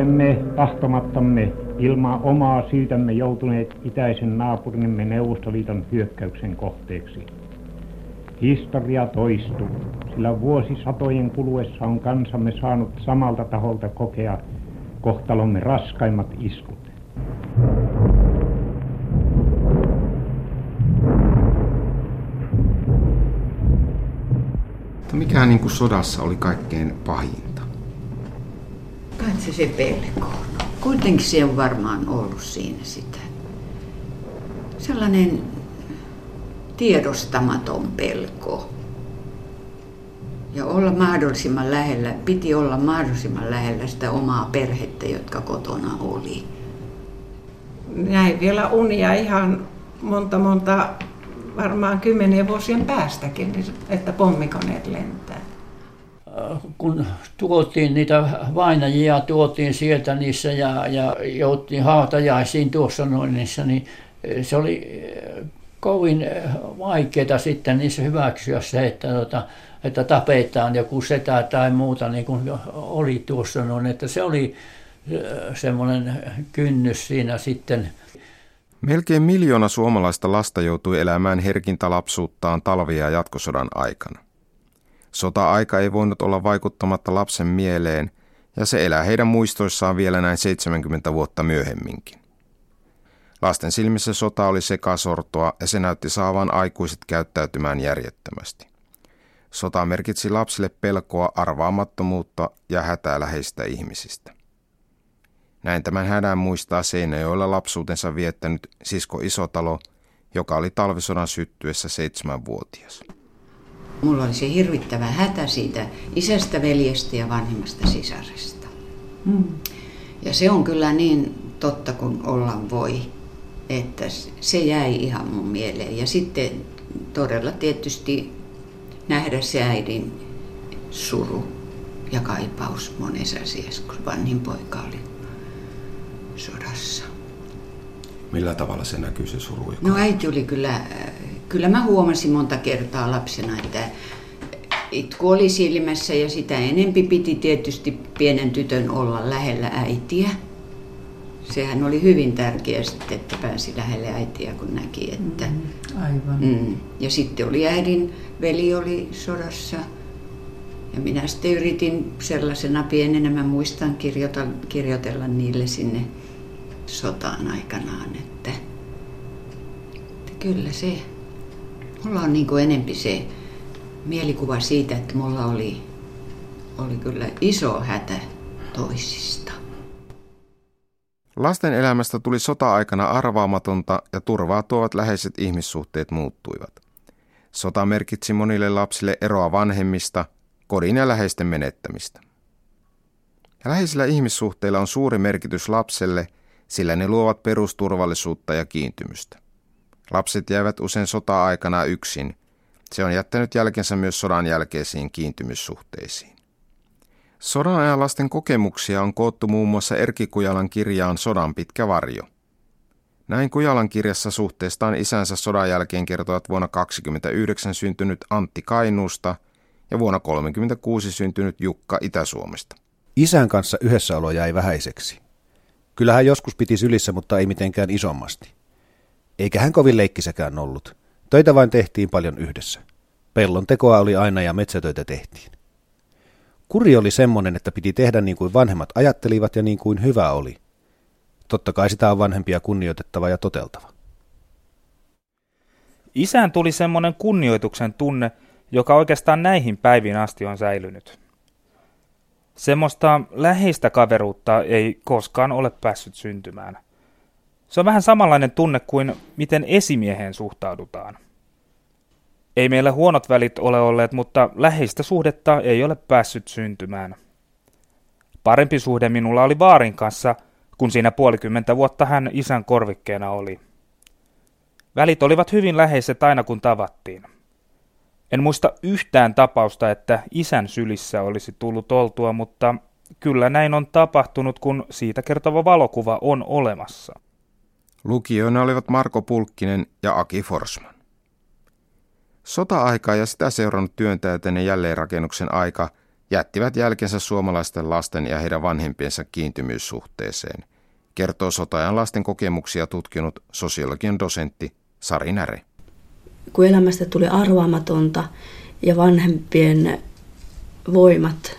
olemme tahtomattamme ilman omaa syytämme joutuneet itäisen naapurimme Neuvostoliiton hyökkäyksen kohteeksi. Historia toistuu, sillä vuosisatojen kuluessa on kansamme saanut samalta taholta kokea kohtalomme raskaimmat iskut. Mikä niin kuin sodassa oli kaikkein pahinta? Se se pelko. Kuitenkin se on varmaan ollut siinä sitä. Sellainen tiedostamaton pelko. Ja olla mahdollisimman lähellä, piti olla mahdollisimman lähellä sitä omaa perhettä, jotka kotona oli. Näin vielä unia ihan monta monta, varmaan kymmenien vuosien päästäkin, niin että pommikoneet lentää kun tuotiin niitä vainajia, tuotiin sieltä niissä ja, ja jouttiin hautajaisiin tuossa noin niissä, niin se oli kovin vaikeaa sitten niissä hyväksyä se, että, tota, että tapetaan joku setä tai muuta niin kuin oli tuossa noin, että se oli semmoinen kynnys siinä sitten. Melkein miljoona suomalaista lasta joutui elämään herkintä lapsuuttaan talvia ja jatkosodan aikana. Sota-aika ei voinut olla vaikuttamatta lapsen mieleen, ja se elää heidän muistoissaan vielä näin 70 vuotta myöhemminkin. Lasten silmissä sota oli sekasortoa ja se näytti saavan aikuiset käyttäytymään järjettömästi. Sota merkitsi lapsille pelkoa, arvaamattomuutta ja hätää läheistä ihmisistä. Näin tämän hädän muistaa Seinäjoella lapsuutensa viettänyt sisko Isotalo, joka oli talvisodan syttyessä seitsemänvuotias. Mulla oli se hirvittävä hätä siitä isästä, veljestä ja vanhemmasta sisaresta. Mm. Ja se on kyllä niin totta kuin olla voi, että se jäi ihan mun mieleen. Ja sitten todella tietysti nähdä se äidin suru ja kaipaus monessa asiassa, kun vanhin poika oli sodassa. Millä tavalla se näkyy se suru? No äiti oli kyllä kyllä mä huomasin monta kertaa lapsena, että itku oli silmässä ja sitä enempi piti tietysti pienen tytön olla lähellä äitiä. Sehän oli hyvin tärkeää sitten, että pääsi lähelle äitiä, kun näki, että... Mm, aivan. Mm. Ja sitten oli äidin, veli oli sodassa. Ja minä sitten yritin sellaisena pienenä, mä muistan kirjoitella, kirjoitella niille sinne sotaan aikanaan, että, että kyllä se Mulla on niin kuin enempi se mielikuva siitä, että mulla oli, oli kyllä iso hätä toisista. Lasten elämästä tuli sota-aikana arvaamatonta ja turvaa tuovat läheiset ihmissuhteet muuttuivat. Sota merkitsi monille lapsille eroa vanhemmista, kodin ja läheisten menettämistä. Läheisillä ihmissuhteilla on suuri merkitys lapselle, sillä ne luovat perusturvallisuutta ja kiintymystä. Lapset jäävät usein sota-aikana yksin. Se on jättänyt jälkensä myös sodan jälkeisiin kiintymyssuhteisiin. Sodan ajan lasten kokemuksia on koottu muun muassa Erkki Kujalan kirjaan Sodan pitkä varjo. Näin Kujalan kirjassa suhteestaan isänsä sodan jälkeen kertovat vuonna 1929 syntynyt Antti Kainuusta ja vuonna 1936 syntynyt Jukka Itä-Suomesta. Isän kanssa yhdessäolo jäi vähäiseksi. Kyllähän joskus piti sylissä, mutta ei mitenkään isommasti. Eikä hän kovin leikkisäkään ollut. Töitä vain tehtiin paljon yhdessä. Pellon tekoa oli aina ja metsätöitä tehtiin. Kuri oli semmoinen, että piti tehdä niin kuin vanhemmat ajattelivat ja niin kuin hyvä oli. Totta kai sitä on vanhempia kunnioitettava ja toteltava. Isään tuli semmoinen kunnioituksen tunne, joka oikeastaan näihin päiviin asti on säilynyt. Semmoista läheistä kaveruutta ei koskaan ole päässyt syntymään – se on vähän samanlainen tunne kuin miten esimieheen suhtaudutaan. Ei meillä huonot välit ole olleet, mutta läheistä suhdetta ei ole päässyt syntymään. Parempi suhde minulla oli Vaarin kanssa, kun siinä puolikymmentä vuotta hän isän korvikkeena oli. Välit olivat hyvin läheiset aina kun tavattiin. En muista yhtään tapausta, että isän sylissä olisi tullut oltua, mutta kyllä näin on tapahtunut, kun siitä kertova valokuva on olemassa. Lukijoina olivat Marko Pulkkinen ja Aki Forsman. Sota-aika ja sitä seurannut työntäyteinen jälleenrakennuksen aika jättivät jälkensä suomalaisten lasten ja heidän vanhempiensa kiintymyssuhteeseen, kertoo sotajan lasten kokemuksia tutkinut sosiologian dosentti Sari Näre. Kun elämästä tuli arvaamatonta ja vanhempien voimat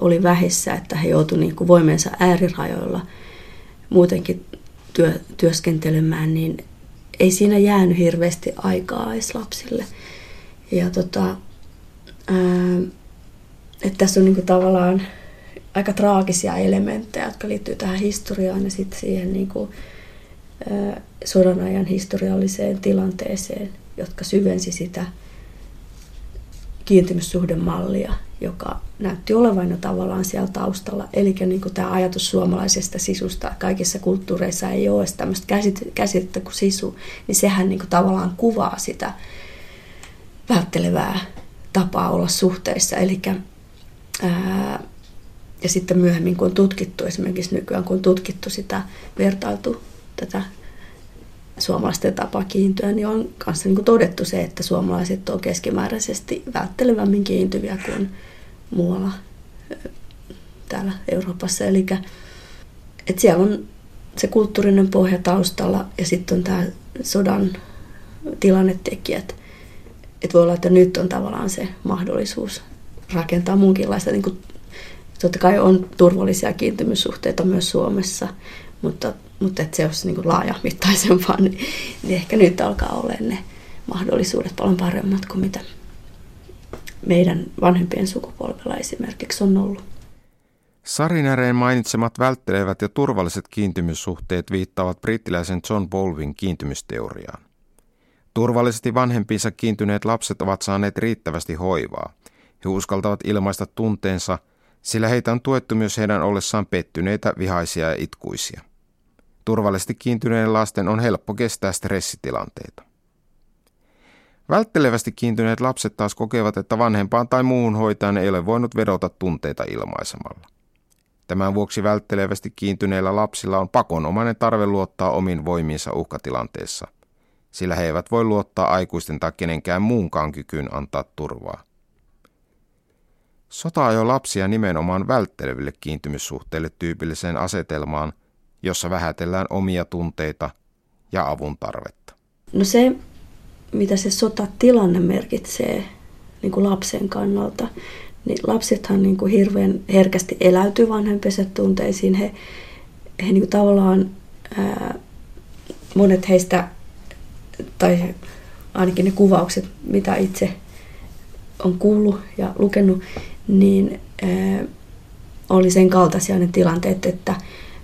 oli vähissä, että he joutuivat niin voimensa äärirajoilla muutenkin työ, työskentelemään, niin ei siinä jäänyt hirveästi aikaa edes lapsille. Ja tota, ää, että tässä on niin kuin tavallaan aika traagisia elementtejä, jotka liittyy tähän historiaan ja sitten siihen niin kuin, ää, sodan ajan historialliseen tilanteeseen, jotka syvensi sitä kiintymyssuhdemallia, joka näytti olevan jo tavallaan siellä taustalla. Eli niin tämä ajatus suomalaisesta sisusta, kaikissa kulttuureissa ei ole tämmöistä käsitettä kuin sisu, niin sehän niin kuin tavallaan kuvaa sitä välttelevää tapaa olla suhteissa. Eli ja sitten myöhemmin, kun on tutkittu, esimerkiksi nykyään, kun on tutkittu sitä, vertailtu tätä suomalaisten tapa kiintyä, niin on kanssa niin todettu se, että suomalaiset on keskimääräisesti välttelevämmin kiintyviä kuin muualla täällä Euroopassa. Eli että siellä on se kulttuurinen pohja taustalla ja sitten on tämä sodan tilannetekijät. Että voi olla, että nyt on tavallaan se mahdollisuus rakentaa muunkinlaista, niin kuin, totta kai on turvallisia kiintymyssuhteita myös Suomessa, mutta, mutta että se olisi niin laajamittaisempaa, niin, niin ehkä nyt alkaa olla ne mahdollisuudet paljon paremmat kuin mitä meidän vanhempien sukupolvella esimerkiksi on ollut. Sarinäreen mainitsemat välttelevät ja turvalliset kiintymyssuhteet viittaavat brittiläisen John Bowlvin kiintymysteoriaan. Turvallisesti vanhempiinsa kiintyneet lapset ovat saaneet riittävästi hoivaa. He uskaltavat ilmaista tunteensa, sillä heitä on tuettu myös heidän ollessaan pettyneitä, vihaisia ja itkuisia. Turvallisesti kiintyneiden lasten on helppo kestää stressitilanteita. Välttelevästi kiintyneet lapset taas kokevat, että vanhempaan tai muuhun hoitajan ei ole voinut vedota tunteita ilmaisemalla. Tämän vuoksi välttelevästi kiintyneillä lapsilla on pakonomainen tarve luottaa omiin voimiinsa uhkatilanteessa, sillä he eivät voi luottaa aikuisten tai kenenkään muunkaan kykyyn antaa turvaa. Sota ajoi lapsia nimenomaan vältteleville kiintymyssuhteille tyypilliseen asetelmaan, jossa vähätellään omia tunteita ja avun tarvetta. No se, mitä se sotatilanne merkitsee niin kuin lapsen kannalta, niin lapsethan niin kuin hirveän herkästi eläytyy vanhempiensa tunteisiin. He, he niin kuin tavallaan, ää, monet heistä, tai ainakin ne kuvaukset, mitä itse on kuullut ja lukenut, niin oli sen kaltaisia ne tilanteet, että,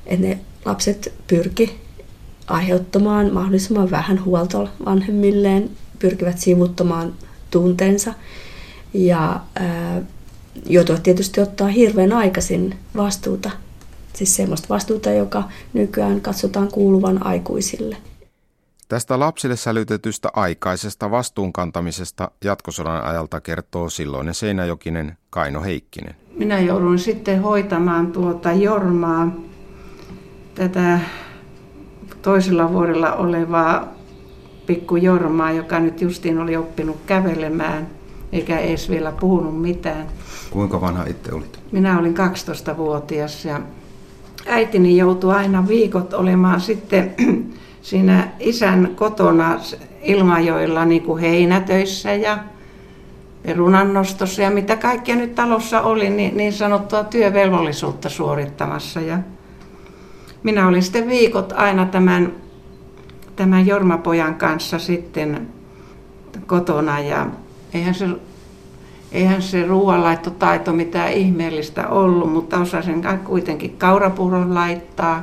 että ne lapset pyrki aiheuttamaan mahdollisimman vähän huolta vanhemmilleen, pyrkivät sivuttamaan tunteensa ja ää, joutuvat tietysti ottaa hirveän aikaisin vastuuta, siis semmoista vastuuta, joka nykyään katsotaan kuuluvan aikuisille. Tästä lapsille sälytetystä aikaisesta vastuunkantamisesta jatkosodan ajalta kertoo silloinen Seinäjokinen Kaino Heikkinen. Minä joudun sitten hoitamaan tuota Jormaa, tätä toisella vuodella olevaa pikku Jormaa, joka nyt justiin oli oppinut kävelemään, eikä edes vielä puhunut mitään. Kuinka vanha itse olit? Minä olin 12-vuotias ja äitini joutui aina viikot olemaan sitten siinä isän kotona Ilmajoilla niin kuin heinätöissä ja perunannostossa ja mitä kaikkea nyt talossa oli, niin, niin sanottua työvelvollisuutta suorittamassa. Ja minä olin sitten viikot aina tämän, tämän Jormapojan kanssa sitten kotona ja eihän se, eihän se ruoanlaittotaito mitään ihmeellistä ollut, mutta osasin kuitenkin kaurapuron laittaa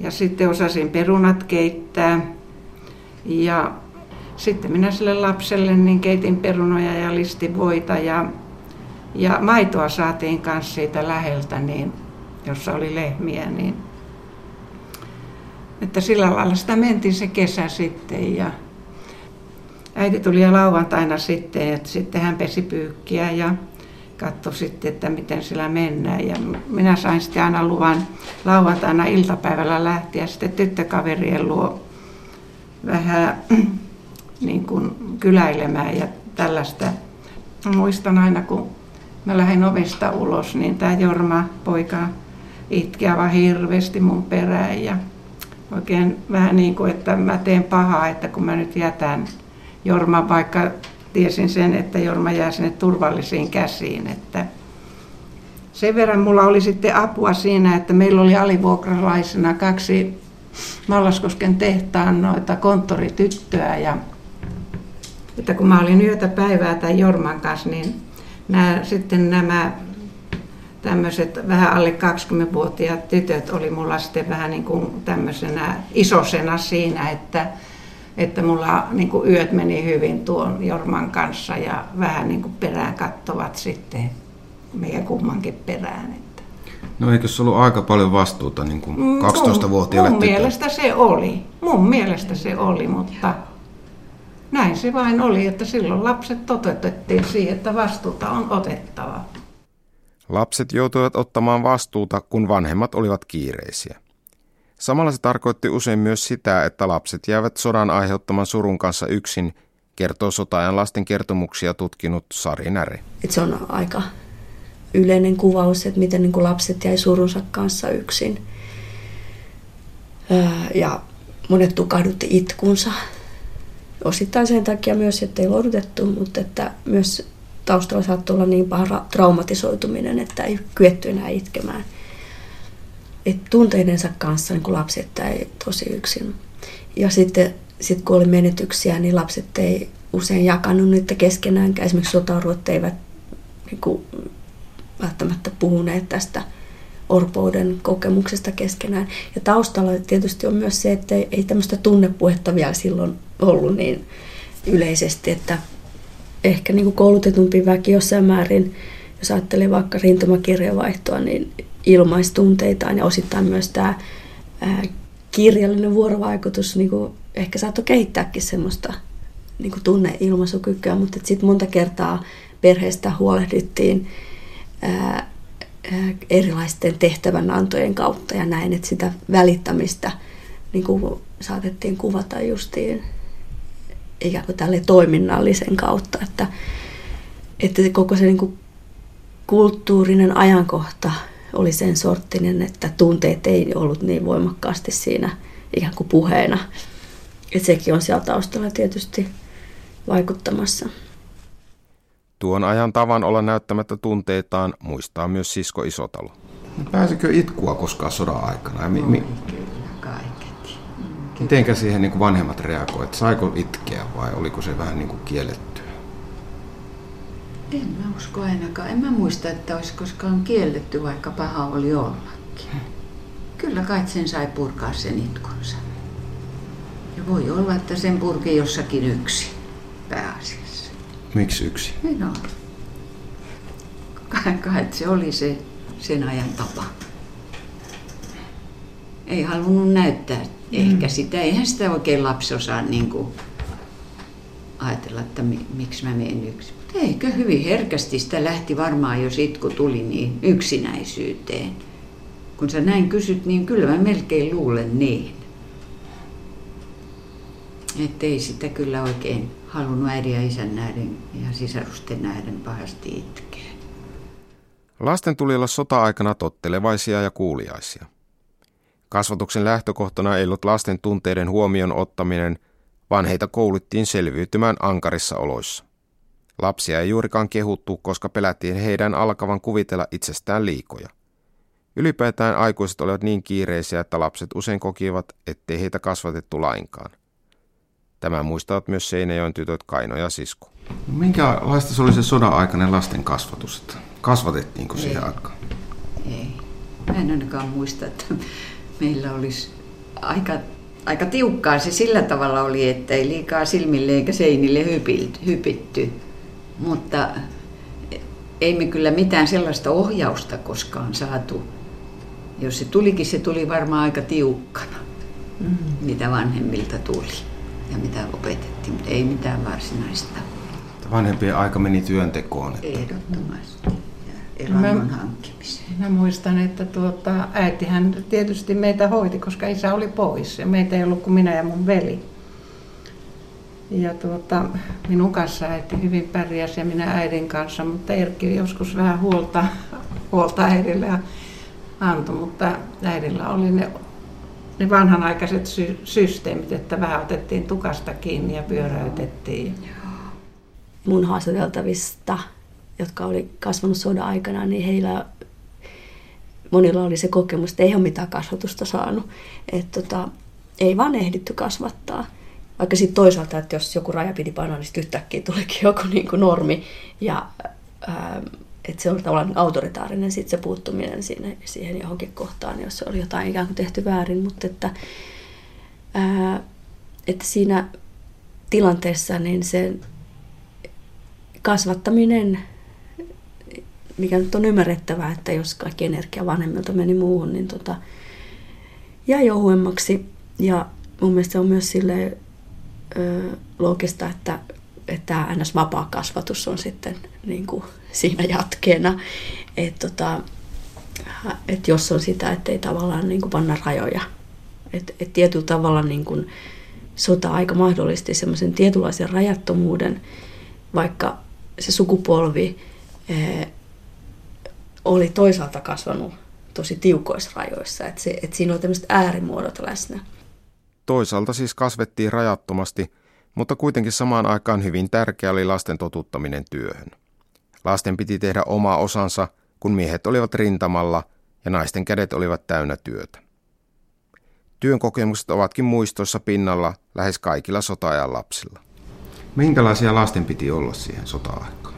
ja sitten osasin perunat keittää. Ja sitten minä sille lapselle niin keitin perunoja ja listin voita ja, ja maitoa saatiin kanssa siitä läheltä, niin, jossa oli lehmiä, niin että sillä lailla sitä mentiin se kesä sitten ja äiti tuli ja lauantaina sitten, että sitten hän pesi pyykkiä ja katsoi sitten, että miten sillä mennään. Ja minä sain sitten aina luvan lauantaina iltapäivällä lähteä sitten tyttökaverien luo vähän niin kuin kyläilemään ja tällaista. Muistan aina, kun mä lähdin ovesta ulos, niin tämä Jorma poika itki aivan hirveästi mun perään ja oikein vähän niin kuin, että mä teen pahaa, että kun mä nyt jätän Jorma, vaikka tiesin sen, että Jorma jää sinne turvallisiin käsiin. Että sen verran mulla oli sitten apua siinä, että meillä oli alivuokralaisena kaksi Mallaskosken tehtaan noita konttorityttöä ja että kun mä olin yötä päivää tai Jorman kanssa, niin nämä, sitten nämä tämmöiset vähän alle 20-vuotiaat tytöt oli mulla sitten vähän niin kuin tämmöisenä isosena siinä, että, että mulla niin kuin yöt meni hyvin tuon Jorman kanssa ja vähän niin kuin perään kattovat sitten meidän kummankin perään. Että. No eikö se ollut aika paljon vastuuta niin kuin 12-vuotiaalle Mun, mun mielestä se oli. Mun mielestä se oli, mutta näin se vain oli, että silloin lapset toteutettiin siihen, että vastuuta on otettava. Lapset joutuivat ottamaan vastuuta, kun vanhemmat olivat kiireisiä. Samalla se tarkoitti usein myös sitä, että lapset jäävät sodan aiheuttaman surun kanssa yksin, kertoo sotaajan lasten kertomuksia tutkinut Sari Näri. Et se on aika yleinen kuvaus, että miten niin lapset jäi surunsa kanssa yksin. Ja monet tukahdutti itkunsa. Osittain sen takia myös, että ei lohdutettu, mutta että myös taustalla saattoi olla niin paha traumatisoituminen, että ei kyetty enää itkemään. Et tunteidensa kanssa niin lapset ei tosi yksin. Ja sitten sit kun oli menetyksiä, niin lapset ei usein jakanut niitä keskenään. Esimerkiksi sotaruot eivät niin kuin, välttämättä puhuneet tästä orpouden kokemuksesta keskenään. Ja taustalla tietysti on myös se, että ei, ei tämmöistä tunnepuhetta vielä silloin ollut niin yleisesti, että ehkä niin kuin koulutetumpi väki jossain määrin, jos ajattelee vaikka rintamakirjavaihtoa, niin ilmaistunteitaan ja osittain myös tämä ää, kirjallinen vuorovaikutus niin kuin ehkä saattoi kehittääkin semmoista niin kuin tunneilmaisukykyä, mutta sitten monta kertaa perheestä huolehdittiin ää, ää, erilaisten tehtävänantojen kautta ja näin, että sitä välittämistä niin kuin saatettiin kuvata justiin ikään kuin tälle toiminnallisen kautta, että, että koko se niin kuin kulttuurinen ajankohta oli sen sorttinen, että tunteet ei ollut niin voimakkaasti siinä ikään kuin puheena. Että sekin on siellä taustalla tietysti vaikuttamassa. Tuon ajan tavan olla näyttämättä tunteitaan muistaa myös sisko Isotalo. Pääsikö itkua koskaan sodan aikana? Mi- mi- Mitenkä siihen niin kuin vanhemmat reagoivat? Saiko itkeä vai oliko se vähän niin kuin kiellettyä? En mä usko ainakaan. En mä muista, että olisi koskaan kielletty, vaikka paha oli ollakin. Kyllä kai sen sai purkaa sen itkunsa. Ja voi olla, että sen purki jossakin yksi pääasiassa. Miksi yksi? No, kai, se oli se sen ajan tapa. Ei halunnut näyttää ehkä mm. sitä. Eihän sitä oikein lapsi osaa niin kuin ajatella, että mi, miksi mä menen yksin. Eikö hyvin herkästi sitä lähti varmaan, jos itku tuli, niin yksinäisyyteen. Kun sä näin kysyt, niin kyllä mä melkein luulen niin. Että ei sitä kyllä oikein halunnut äidin ja isän näiden ja sisarusten näiden pahasti itkeä. Lasten tuli olla sota-aikana tottelevaisia ja kuuliaisia. Kasvatuksen lähtökohtana ei ollut lasten tunteiden huomioon ottaminen, vaan heitä koulittiin selviytymään ankarissa oloissa. Lapsia ei juurikaan kehuttu, koska pelättiin heidän alkavan kuvitella itsestään liikoja. Ylipäätään aikuiset olivat niin kiireisiä, että lapset usein kokivat, ettei heitä kasvatettu lainkaan. Tämä muistavat myös Seinäjoen tytöt Kaino ja Sisko. No minkälaista se oli se sodan aikainen lasten kasvatus? Kasvatettiinko Ei. siihen aikaan? Ei. Mä en ainakaan muista, että meillä olisi aika, aika tiukkaa se sillä tavalla oli, että ei liikaa silmille eikä seinille hypitty. Mutta ei me kyllä mitään sellaista ohjausta koskaan saatu. Jos se tulikin, se tuli varmaan aika tiukkana, mm. mitä vanhemmilta tuli ja mitä opetettiin, mutta ei mitään varsinaista. Vanhempien aika meni työntekoon. Että... Ehdottomasti. Ja elannon hankkimiseen. Mä muistan, että tuota, äitihän tietysti meitä hoiti, koska isä oli pois ja meitä ei ollut kuin minä ja mun veli. Ja tuota, minun kanssa äiti hyvin pärjäsi ja minä äidin kanssa, mutta Erkki joskus vähän huolta, huolta äidille antoi, mutta äidillä oli ne, ne vanhanaikaiset sy- systeemit, että vähän otettiin tukasta kiinni ja pyöräytettiin. Mun haastateltavista, jotka oli kasvanut sodan aikana, niin heillä monilla oli se kokemus, että ei ole mitään kasvatusta saanut. Että tota, ei vaan ehditty kasvattaa. Vaikka sitten toisaalta, että jos joku raja piti painaa, niin yhtäkkiä tulikin joku niin kuin normi. Ja ää, että se on tavallaan autoritaarinen sit se puuttuminen siinä, siihen johonkin kohtaan, jos se oli jotain ikään kuin tehty väärin. Mutta että, ää, että siinä tilanteessa niin se kasvattaminen, mikä nyt on ymmärrettävää, että jos kaikki energia vanhemmilta meni muuhun, niin tota, jäi ohuemmaksi. Ja mun mielestä se on myös sille ö, loogista, että, että ns. vapaa kasvatus on sitten niin kuin siinä jatkeena. Että tota, et jos on sitä, että ei tavallaan niin kuin panna rajoja. Että et tietyllä tavalla niin kuin sota-aika mahdollisti semmoisen tietynlaisen rajattomuuden, vaikka se sukupolvi eh, oli toisaalta kasvanut tosi tiukoissa rajoissa. Että, että siinä oli tämmöiset äärimuodot läsnä. Toisaalta siis kasvettiin rajattomasti, mutta kuitenkin samaan aikaan hyvin tärkeä oli lasten totuttaminen työhön. Lasten piti tehdä oma osansa, kun miehet olivat rintamalla ja naisten kädet olivat täynnä työtä. Työn kokemukset ovatkin muistoissa pinnalla lähes kaikilla sotaajan lapsilla. Minkälaisia lasten piti olla siihen sota-aikaan?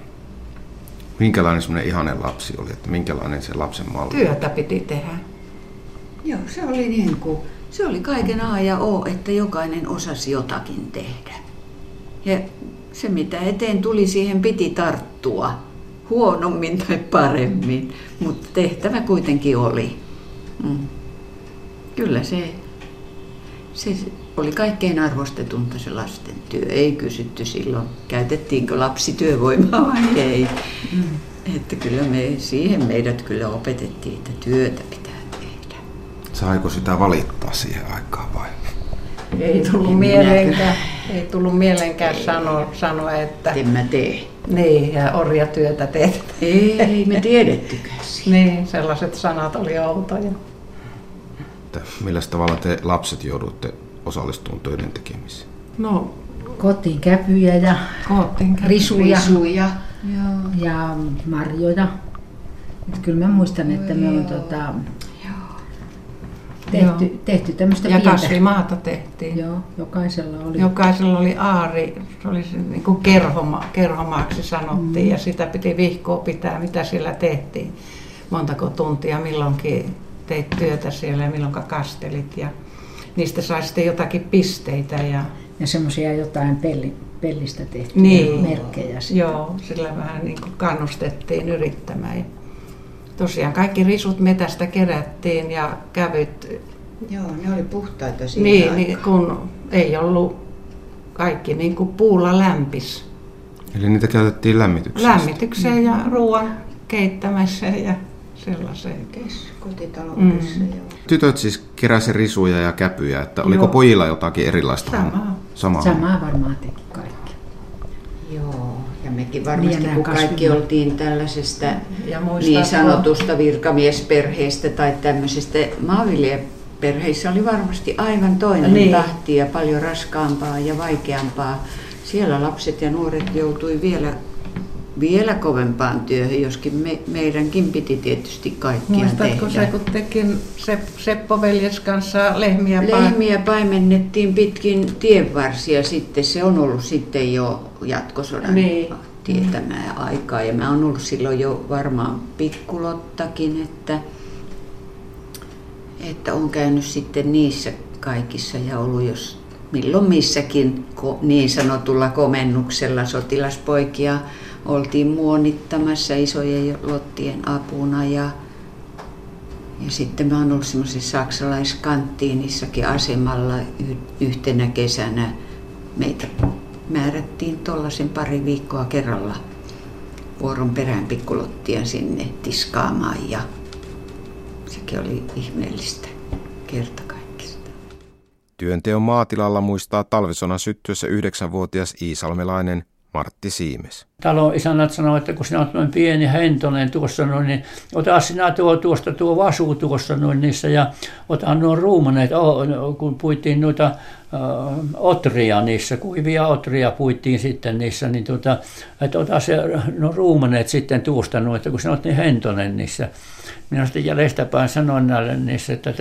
Minkälainen semmoinen ihanen lapsi oli, että minkälainen se lapsen malli? Työtä piti tehdä. Joo, se oli niin kuin, se oli kaiken A ja O, että jokainen osasi jotakin tehdä. Ja se mitä eteen tuli, siihen piti tarttua. Huonommin tai paremmin, mutta tehtävä kuitenkin oli. Mm. Kyllä se, se oli kaikkein arvostetunta se lasten työ. Ei kysytty silloin, käytettiinkö lapsi työvoimaa vai ei. Mm. Että kyllä me, siihen meidät kyllä opetettiin, että työtä pitää. Saiko sitä valittaa siihen aikaan vai? Ei tullut mielenkään, ei tullut mielenkään sanoa, sanoa, että... En mä tee. Niin, ja orjatyötä teet. Ei me tiedettykään siitä. Niin, sellaiset sanat oli outoja. Että millä tavalla te lapset joudutte osallistumaan töiden tekemiseen? No, Kotiin käpyjä ja koottiin risuja Risuja. ja marjoja. Et kyllä mä muistan, että me on tota, tehty, tehty tämmöistä Ja pientä. kasvimaata tehtiin. Joo, jokaisella oli. Jokaisella oli aari, se oli se niin kuin kerhoma, kerhomaaksi sanottiin, mm. ja sitä piti vihkoa pitää, mitä siellä tehtiin. Montako tuntia milloinkin teit työtä siellä ja milloin kastelit. Ja niistä sai sitten jotakin pisteitä. Ja, Ja semmoisia jotain pelli, pellistä tehtyjä Niin. merkkejä. sitten. joo, sillä vähän niin kuin kannustettiin yrittämään. Tosiaan kaikki risut metästä kerättiin ja kävyt Joo, ne oli puhtaita siinä Niin, niin kun ei ollut kaikki niin kuin puulla lämpis. Eli niitä käytettiin lämmityksessä. Lämmitykseen ja ruoan keittämiseen ja sellaiseen. Kotitaloudessa Mm. mm. joo. Tytöt siis keräsi risuja ja käpyjä, että oliko Joo. pojilla jotakin erilaista? Samaa. Samaa. Samaa varmaan teki mekin varmasti, Niin, kun nämä kaikki oltiin tällaisesta Ja muistatko- niin sanotusta virkamiesperheestä tai tämmöisestä maanviljelijäperheissä oli varmasti aivan toinen Niin. tahti ja paljon raskaampaa ja vaikeampaa. Siellä lapset ja nuoret joutui vielä, vielä kovempaan työhön, joskin me, meidänkin piti tietysti kaikkia Muistatko tehdä. se, kun tekin Sep- Seppo veljes kanssa lehmiä Lehmiä paimennettiin pitkin tienvarsia sitten. Se on ollut sitten jo jatkosodan Niin. Tietämää aikaa. Ja mä oon ollut silloin jo varmaan pikkulottakin, että, että on käynyt sitten niissä kaikissa ja ollut jos milloin missäkin niin sanotulla komennuksella sotilaspoikia oltiin muonittamassa isojen lottien apuna ja ja sitten mä oon ollut semmoisessa saksalaiskanttiinissakin asemalla yhtenä kesänä. Meitä määrättiin tuollaisen pari viikkoa kerralla vuoron perään pikkulottia sinne tiskaamaan ja sekin oli ihmeellistä kertakaikkista. Työnteon maatilalla muistaa talvisonan syttyessä yhdeksänvuotias iisalmelainen Martti Siimes. Talon isännät sanoi, että kun sinä olet noin pieni hentonen tuossa noin, niin ota sinä tuo, tuosta tuo vasu tuossa noin niissä ja ota nuo ruumaneet, oh, kun puittiin noita uh, otria niissä, kuivia otria puittiin sitten niissä, niin tuota, että ota se no ruumaneet sitten tuosta noin, että kun sinä olet niin hentonen niissä. Minä sitten jäljestäpäin sanoin näille niissä, että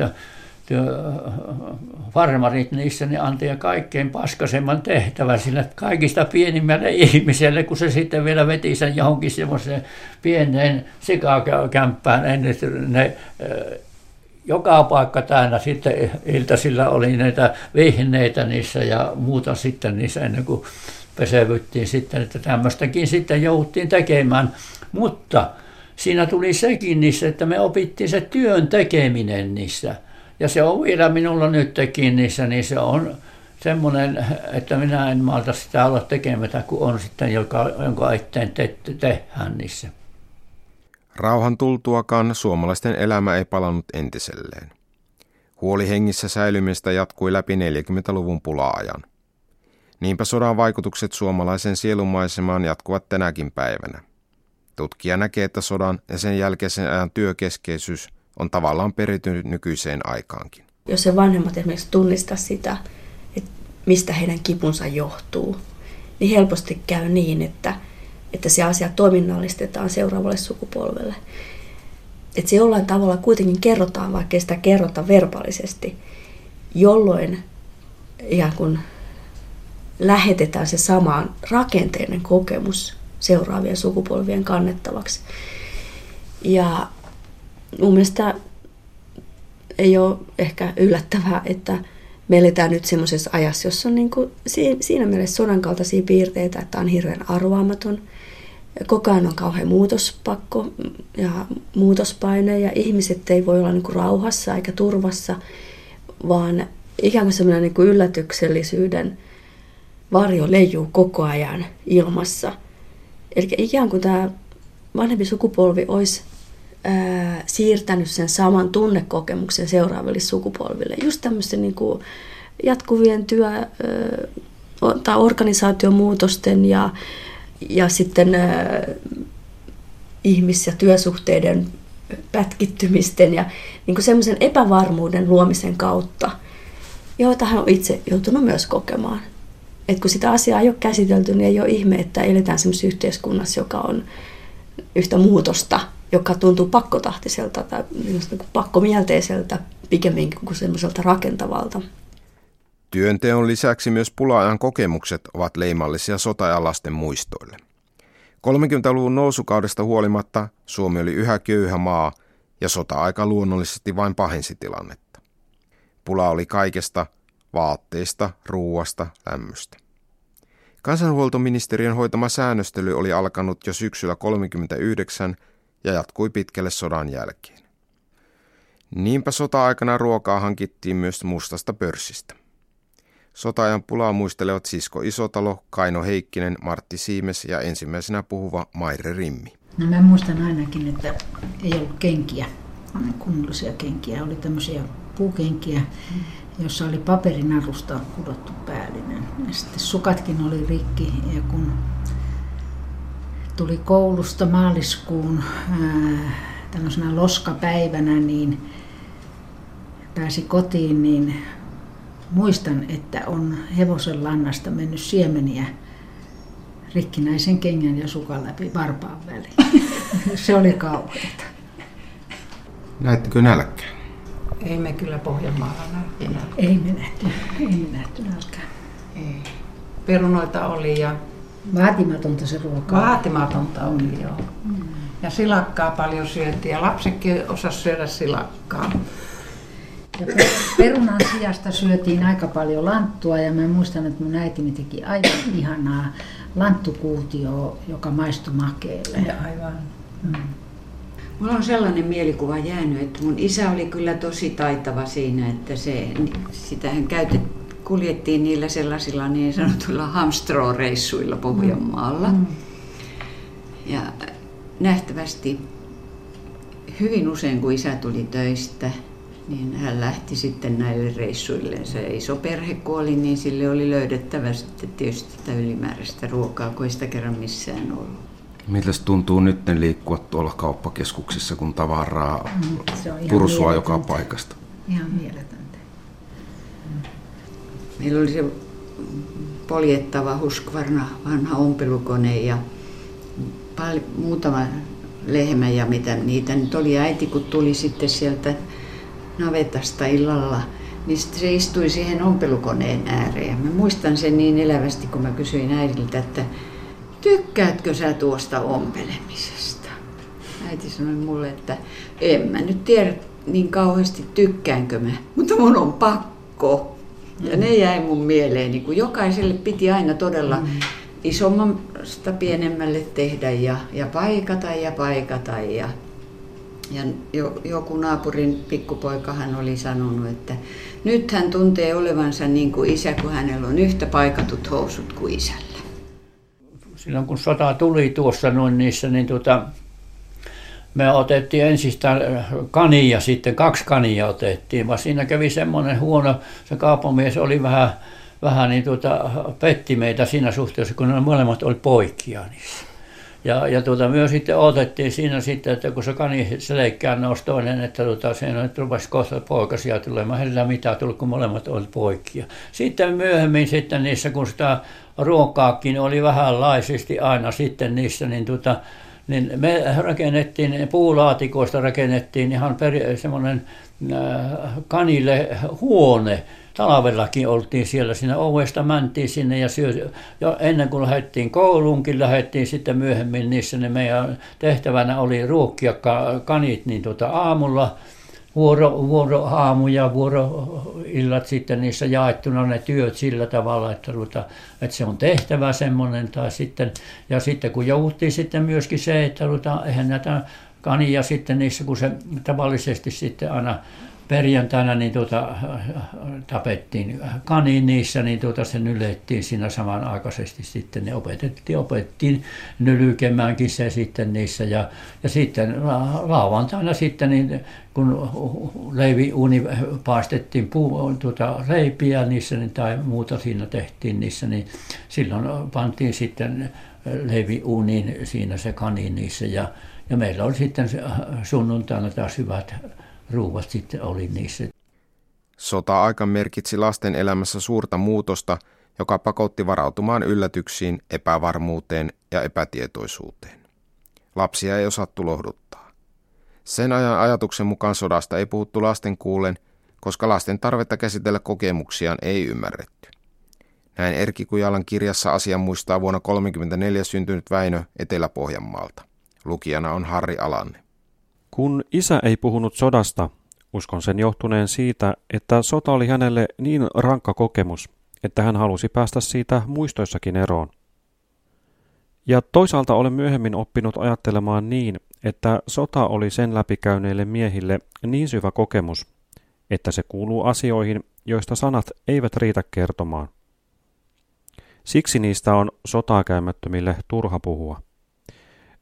farmarit niissä ne antaa kaikkein paskasemman tehtävän sille kaikista pienimmälle ihmiselle, kun se sitten vielä veti sen johonkin semmoiseen pieneen sikakämppään ennen ne joka paikka täynnä sitten iltasilla oli näitä vihneitä niissä ja muuta sitten niissä ennen kuin pesevyttiin sitten, että tämmöistäkin sitten jouduttiin tekemään, mutta siinä tuli sekin niissä, että me opittiin se työn tekeminen niissä – ja se on vielä minulla nytkin niissä, niin se on semmoinen, että minä en malta sitä olla tekemättä, kun on sitten, joka, jonka eteen te, tehdään niissä. Rauhan tultuakaan suomalaisten elämä ei palannut entiselleen. Huoli hengissä säilymistä jatkui läpi 40-luvun pula-ajan. Niinpä sodan vaikutukset suomalaisen sielumaisemaan jatkuvat tänäkin päivänä. Tutkija näkee, että sodan ja sen jälkeisen ajan työkeskeisyys – on tavallaan peritynyt nykyiseen aikaankin. Jos se vanhemmat esimerkiksi tunnistaa sitä, että mistä heidän kipunsa johtuu, niin helposti käy niin, että, että se asia toiminnallistetaan seuraavalle sukupolvelle. Että se jollain tavalla kuitenkin kerrotaan, vaikka sitä kerrota verbaalisesti, jolloin ikään kuin lähetetään se samaan rakenteinen kokemus seuraavien sukupolvien kannettavaksi. Ja mun mielestä ei ole ehkä yllättävää, että me eletään nyt semmoisessa ajassa, jossa on niin kuin siinä mielessä sodan kaltaisia piirteitä, että on hirveän arvaamaton. Koko ajan on kauhean muutospakko ja muutospaine ja ihmiset ei voi olla niin kuin rauhassa eikä turvassa, vaan ikään kuin semmoinen niin kuin yllätyksellisyyden varjo leijuu koko ajan ilmassa. Eli ikään kuin tämä vanhempi sukupolvi olisi siirtänyt sen saman tunnekokemuksen seuraaville sukupolville. Just tämmöisten niin kuin jatkuvien työ- tai organisaatiomuutosten ja, ja sitten ihmis- ja työsuhteiden pätkittymisten ja niin semmoisen epävarmuuden luomisen kautta, joita hän on itse joutunut myös kokemaan. Et kun sitä asiaa ei ole käsitelty, niin ei ole ihme, että eletään semmoisessa yhteiskunnassa, joka on yhtä muutosta joka tuntuu pakkotahtiselta tai niin pakkomielteiseltä pikemminkin kuin semmoiselta rakentavalta. Työnteon lisäksi myös pulaajan kokemukset ovat leimallisia sota- lasten muistoille. 30-luvun nousukaudesta huolimatta Suomi oli yhä köyhä maa ja sota-aika luonnollisesti vain pahensi tilannetta. Pula oli kaikesta, vaatteista, ruuasta, lämmöstä. Kansanhuoltoministeriön hoitama säännöstely oli alkanut jo syksyllä 1939 ja jatkui pitkälle sodan jälkeen. Niinpä sota-aikana ruokaa hankittiin myös mustasta pörssistä. Sotaajan pulaa muistelevat Sisko Isotalo, Kaino Heikkinen, Martti Siimes ja ensimmäisenä puhuva Maire Rimmi. No mä muistan ainakin, että ei ollut kenkiä, kunnollisia kenkiä. Oli tämmöisiä puukenkiä, jossa oli paperinarusta kudottu päällinen. Ja sitten sukatkin oli rikki ja kun tuli koulusta maaliskuun ää, tämmöisenä loskapäivänä, niin pääsi kotiin, niin muistan, että on hevosen lannasta mennyt siemeniä rikkinäisen kengän ja sukan läpi varpaan väliin. Se oli kauheata. Näettekö nälkää? Ei me kyllä Pohjanmaalla nähty. Ei me nähty, ei me nähty nälkää. Ei. Perunoita oli ja Vaatimatonta se ruoka Vaatimatonta oli, joo. Mm. Ja silakkaa paljon syötiin ja lapsetkin osas syödä silakkaa. Ja perunan sijasta syötiin aika paljon lanttua ja mä muistan, että mun äitini teki aivan ihanaa lanttukuutioa, joka maistui makeelle. Ja aivan. Mm. Mulla on sellainen mielikuva jäänyt, että mun isä oli kyllä tosi taitava siinä, että se, sitähän käytettiin kuljettiin niillä sellaisilla niin sanotuilla hamstroreissuilla Pohjanmaalla. Mm. Ja nähtävästi hyvin usein, kun isä tuli töistä, niin hän lähti sitten näille reissuille. Se iso perhe kuoli, niin sille oli löydettävä sitten tietysti sitä ylimääräistä ruokaa, kun ei sitä kerran missään ollut. Miltä tuntuu nyt liikkua tuolla kauppakeskuksissa, kun tavaraa mm, pursua joka paikasta? Ihan mieletöntä. Meillä oli se poljettava Husqvarna vanha ompelukone ja pal- muutama lehmä ja mitä niitä nyt oli. Äiti kun tuli sitten sieltä navetasta illalla, niin se istui siihen ompelukoneen ääreen. Mä muistan sen niin elävästi, kun mä kysyin äidiltä, että tykkäätkö sä tuosta ompelemisesta? Äiti sanoi mulle, että en mä nyt tiedä niin kauheasti tykkäänkö mä, mutta mun on pakko. Ja ne jäi mun mieleeni, kun jokaiselle piti aina todella mm. isommasta pienemmälle tehdä ja, ja paikata ja paikata. Ja, ja jo, joku naapurin pikkupoikahan oli sanonut, että nyt hän tuntee olevansa niin kuin isä, kun hänellä on yhtä paikatut housut kuin isällä. Silloin kun sota tuli tuossa noin niissä, niin tuota, me otettiin ensistä kania, sitten kaksi kania otettiin, vaan siinä kävi semmoinen huono, se kaupamies oli vähän, vähän niin tuota, petti meitä siinä suhteessa, kun ne molemmat oli poikia niissä. Ja, ja tuota, myös sitten otettiin siinä sitten, että kun se kani selkään nousi toinen, että tuota, siinä nyt rupesi kohta poikasia tulemaan. Heillä mitä tullut, kun molemmat oli poikia. Sitten myöhemmin sitten niissä, kun sitä ruokaakin oli vähänlaisesti aina sitten niissä, niin tuota, niin me rakennettiin, puulaatikoista rakennettiin ihan per, semmoinen äh, kanille huone. Talvellakin oltiin siellä, siinä ovesta mentiin sinne ja syö, jo ennen kuin lähdettiin kouluunkin, lähdettiin sitten myöhemmin niissä, niin meidän tehtävänä oli ruokkia kanit niin tuota aamulla, vuoro, vuoro aamu ja vuoro illat sitten niissä jaettuna ne työt sillä tavalla, että, tuota, että se on tehtävä semmoinen. Tai sitten, ja sitten kun jouduttiin sitten myöskin se, että tuota, eihän näitä kania sitten niissä, kun se tavallisesti sitten aina perjantaina niin tuota, tapettiin kani niissä, niin tuota, se nylettiin siinä samanaikaisesti sitten. Ne opetettiin, opetettiin nylkemäänkin se sitten niissä. Ja, ja sitten lauantaina sitten, niin kun leiviuni paistettiin puu, tuota, leipiä niissä niin, tai muuta siinä tehtiin niissä, niin silloin pantiin sitten leiviuniin siinä se kani niissä. Ja, ja meillä oli sitten sunnuntaina taas hyvät ruuvat sitten oli niissä. Sota-aika merkitsi lasten elämässä suurta muutosta, joka pakotti varautumaan yllätyksiin, epävarmuuteen ja epätietoisuuteen. Lapsia ei osattu lohduttaa. Sen ajan ajatuksen mukaan sodasta ei puhuttu lasten kuulen, koska lasten tarvetta käsitellä kokemuksiaan ei ymmärretty. Näin Erkki Kujalan kirjassa asian muistaa vuonna 1934 syntynyt Väinö Etelä-Pohjanmaalta. Lukijana on Harri Alanne. Kun isä ei puhunut sodasta, uskon sen johtuneen siitä, että sota oli hänelle niin rankka kokemus, että hän halusi päästä siitä muistoissakin eroon. Ja toisaalta olen myöhemmin oppinut ajattelemaan niin, että sota oli sen läpikäyneille miehille niin syvä kokemus, että se kuuluu asioihin, joista sanat eivät riitä kertomaan. Siksi niistä on sotaa käymättömille turha puhua.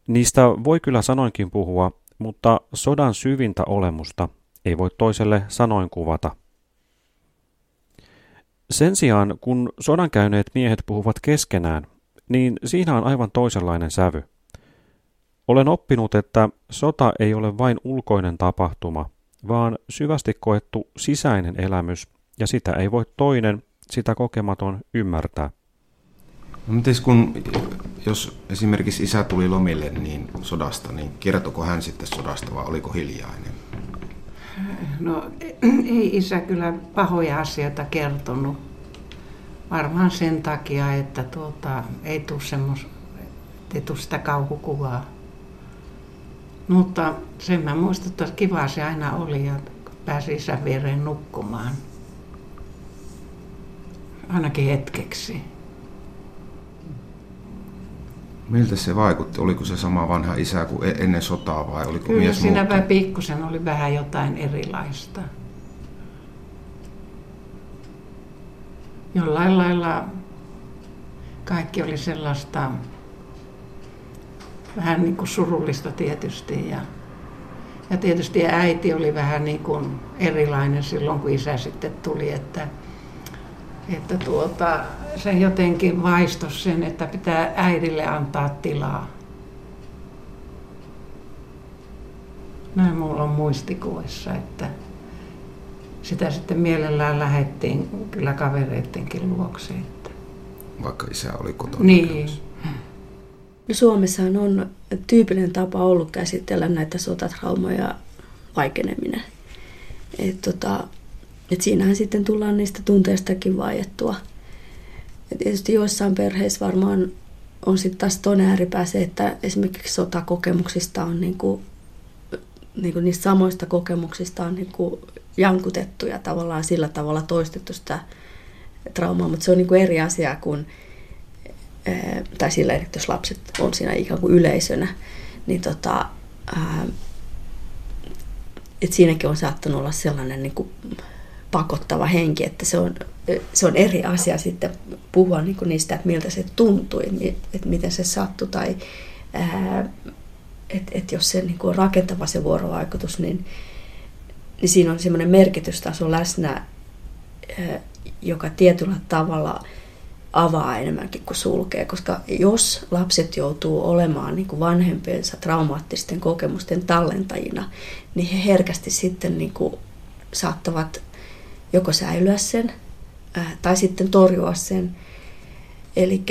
Niistä voi kyllä sanoinkin puhua, mutta sodan syvintä olemusta ei voi toiselle sanoin kuvata. Sen sijaan, kun sodan käyneet miehet puhuvat keskenään, niin siinä on aivan toisenlainen sävy. Olen oppinut, että sota ei ole vain ulkoinen tapahtuma, vaan syvästi koettu sisäinen elämys, ja sitä ei voi toinen, sitä kokematon, ymmärtää. No mites kun, jos esimerkiksi isä tuli lomille niin sodasta, niin kertoko hän sitten sodasta vai oliko hiljainen? No ei isä kyllä pahoja asioita kertonut. Varmaan sen takia, että tuota, ei tule semmos, ei tule sitä kauhukuvaa. Mutta sen mä muistan, että kiva se aina oli ja pääsi isän viereen nukkumaan. Ainakin hetkeksi. Miltä se vaikutti? Oliko se sama vanha isä kuin e- ennen sotaa vai oliko Kyllä mies siinä vähän pikkusen oli vähän jotain erilaista. Jollain lailla kaikki oli sellaista vähän niin kuin surullista tietysti ja Ja tietysti äiti oli vähän niin kuin erilainen silloin, kun isä sitten tuli, että, että tuota, se jotenkin vaistos sen, että pitää äidille antaa tilaa. Näin mulla on muistikuvissa, että sitä sitten mielellään lähettiin kyllä kavereittenkin luokse. Että. Vaikka isä oli kotona Niin. No Suomessahan on tyypillinen tapa ollut käsitellä näitä sotatraumoja vaikeneminen. Et tota, et siinähän sitten tullaan niistä tunteistakin vaiettua. Et tietysti joissain perheissä varmaan on sitten taas toinen ääripää se, että esimerkiksi sotakokemuksista on niinku, niinku niistä samoista kokemuksista on niinku jankutettu ja tavallaan sillä tavalla toistettu sitä traumaa, mutta se on niinku eri asia kuin tai sillä että jos lapset on siinä ikään kuin yleisönä, niin tota, että siinäkin on saattanut olla sellainen niin kuin pakottava henki, että se on, se on eri asia sitten puhua niin kuin niistä, että miltä se tuntui, että miten se sattui tai että et jos se niin kuin on rakentava se vuorovaikutus, niin, niin siinä on semmoinen merkitystaso läsnä, joka tietyllä tavalla – avaa enemmänkin kuin sulkee, koska jos lapset joutuu olemaan niin kuin vanhempiensa traumaattisten kokemusten tallentajina, niin he herkästi sitten niin kuin saattavat joko säilyä sen tai sitten torjua sen. Eli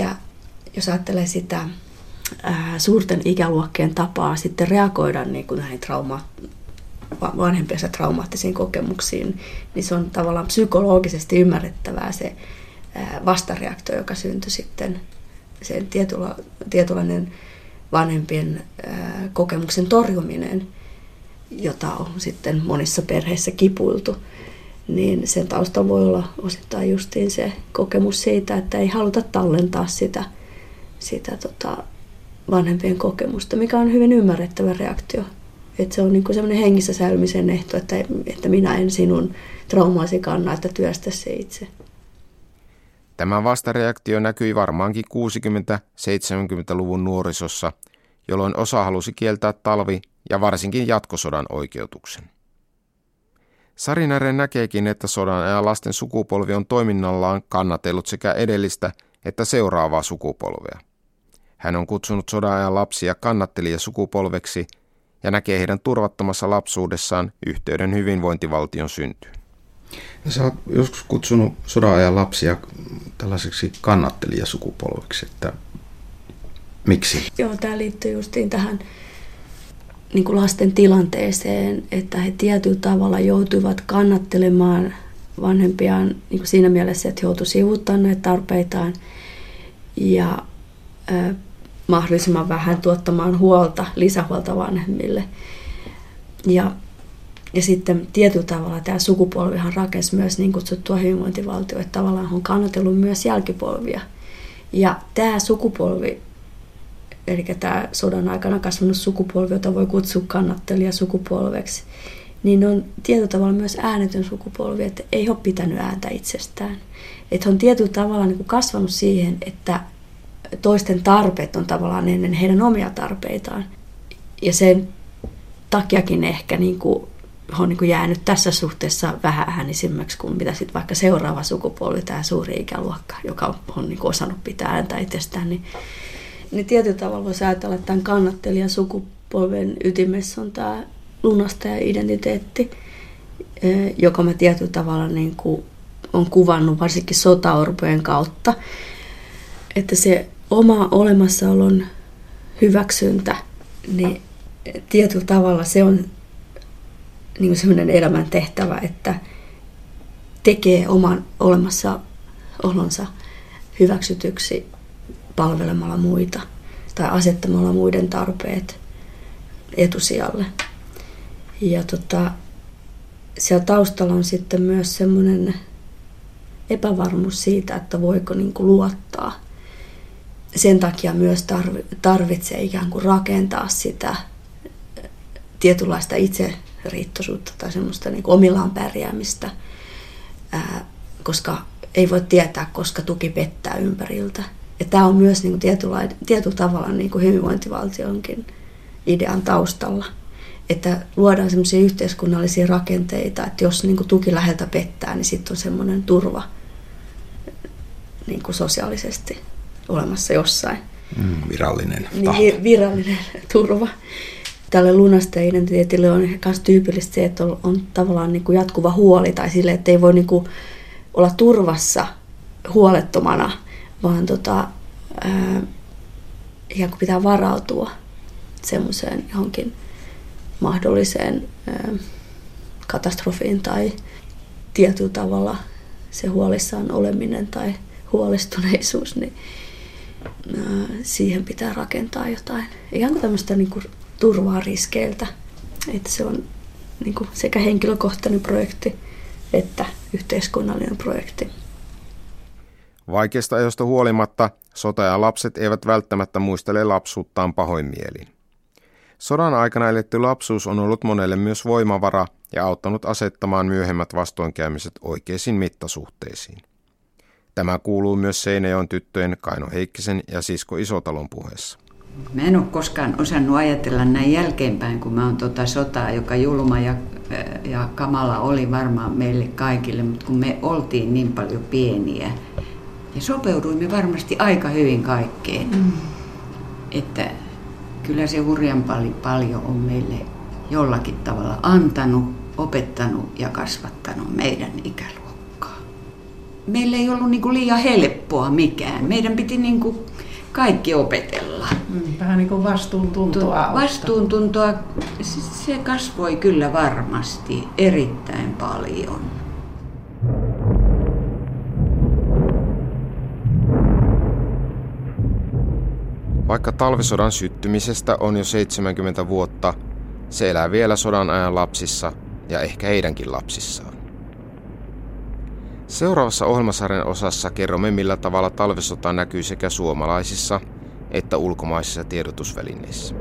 jos ajattelee sitä ää, suurten ikäluokkien tapaa sitten reagoida niin kuin näihin trauma, vanhempiensa traumaattisiin kokemuksiin, niin se on tavallaan psykologisesti ymmärrettävää se vastareaktio, joka syntyi sitten sen tietyllä, tietynlainen vanhempien kokemuksen torjuminen, jota on sitten monissa perheissä kipuiltu, niin sen taustalla voi olla osittain justiin se kokemus siitä, että ei haluta tallentaa sitä, sitä tota vanhempien kokemusta, mikä on hyvin ymmärrettävä reaktio. Että se on niin semmoinen hengissä säilymisen ehto, että, että minä en sinun traumaasi kanna, että työstä se itse. Tämä vastareaktio näkyi varmaankin 60-70-luvun nuorisossa, jolloin osa halusi kieltää talvi- ja varsinkin jatkosodan oikeutuksen. Sarinären näkeekin, että sodan ajan lasten sukupolvi on toiminnallaan kannatellut sekä edellistä että seuraavaa sukupolvea. Hän on kutsunut sodan ajan lapsia kannattelija-sukupolveksi ja näkee heidän turvattomassa lapsuudessaan yhteyden hyvinvointivaltion syntyyn. Ja sä oot joskus kutsunut sodan ajan lapsia tällaiseksi kannattelijasukupolveksi, että miksi? Joo, tämä liittyy justiin tähän niin kuin lasten tilanteeseen, että he tietyllä tavalla joutuivat kannattelemaan vanhempiaan niin kuin siinä mielessä, että he joutuivat sivuuttamaan näitä tarpeitaan ja ö, mahdollisimman vähän tuottamaan huolta, lisähuolta vanhemmille. Ja ja sitten tietyllä tavalla tämä sukupolvihan rakensi myös niin kutsuttua hyvinvointivaltio, että tavallaan on kannatellut myös jälkipolvia. Ja tämä sukupolvi, eli tämä sodan aikana kasvanut sukupolvi, jota voi kutsua kannattelija sukupolveksi, niin on tietyllä tavalla myös äänetön sukupolvi, että ei ole pitänyt ääntä itsestään. Että on tietyllä tavalla niin kuin kasvanut siihen, että toisten tarpeet on tavallaan ennen heidän omia tarpeitaan. Ja sen takiakin ehkä niin kuin on niin jäänyt tässä suhteessa vähän äänisimmäksi kuin mitä sitten vaikka seuraava sukupolvi, tämä suuri ikäluokka, joka on niin osannut pitää ääntä itsestään, niin, niin tietyllä tavalla voisi ajatella, että tämän kannattelijan sukupolven ytimessä on tämä lunastaja-identiteetti, eh, joka mä tietyllä tavalla niin kuin on kuvannut varsinkin sotaorpojen kautta, että se oma olemassaolon hyväksyntä, niin tietyllä tavalla se on niin semmoinen elämäntehtävä, että tekee oman olemassa olonsa hyväksytyksi palvelemalla muita tai asettamalla muiden tarpeet etusijalle. Ja tota, siellä taustalla on sitten myös semmoinen epävarmuus siitä, että voiko niin kuin luottaa. Sen takia myös tarvitsee ikään kuin rakentaa sitä tietynlaista itse riittoisuutta tai semmoista niin omillaan pärjäämistä, ää, koska ei voi tietää, koska tuki pettää ympäriltä. Ja tämä on myös niin kuin tietyllä, tavalla niin kuin hyvinvointivaltionkin idean taustalla. että luodaan semmoisia yhteiskunnallisia rakenteita, että jos niin kuin tuki läheltä pettää, niin sitten on semmoinen turva niin kuin sosiaalisesti olemassa jossain. Mm, virallinen Niin, virallinen turva. Tälle lunastaja-identiteetille on myös tyypillistä se, että on, on tavallaan niin kuin jatkuva huoli tai sille, että ei voi niin kuin olla turvassa huolettomana, vaan tota, ää, ikään kuin pitää varautua semmoiseen johonkin mahdolliseen ää, katastrofiin tai tietyllä tavalla se huolissaan oleminen tai huolestuneisuus, niin ää, siihen pitää rakentaa jotain. Ihan kuin tämmöistä niin kuin turvaa riskeiltä. Että se on niin kuin sekä henkilökohtainen projekti että yhteiskunnallinen projekti. Vaikeista ajoista huolimatta sota ja lapset eivät välttämättä muistele lapsuuttaan pahoin mielin. Sodan aikana eletty lapsuus on ollut monelle myös voimavara ja auttanut asettamaan myöhemmät vastoinkäymiset oikeisiin mittasuhteisiin. Tämä kuuluu myös Seinäjoen tyttöjen Kaino Heikkisen ja Sisko Isotalon puheessa. Mä en ole koskaan osannut ajatella näin jälkeenpäin, kun mä oon tota sotaa, joka julma ja, ja kamala oli varmaan meille kaikille, mutta kun me oltiin niin paljon pieniä ja sopeuduimme varmasti aika hyvin kaikkeen, mm. että kyllä se hurjan paljon on meille jollakin tavalla antanut, opettanut ja kasvattanut meidän ikäluokkaa. Meillä ei ollut niin kuin liian helppoa mikään. Meidän piti niin kuin kaikki opetella. Mm, vähän niin kuin vastuuntuntoa. Vastuuntuntoa, se kasvoi kyllä varmasti erittäin paljon. Vaikka talvisodan syttymisestä on jo 70 vuotta, se elää vielä sodan ajan lapsissa ja ehkä heidänkin lapsissaan. Seuraavassa ohjelmasarjan osassa kerromme, millä tavalla talvisota näkyy sekä suomalaisissa että ulkomaisissa tiedotusvälineissä.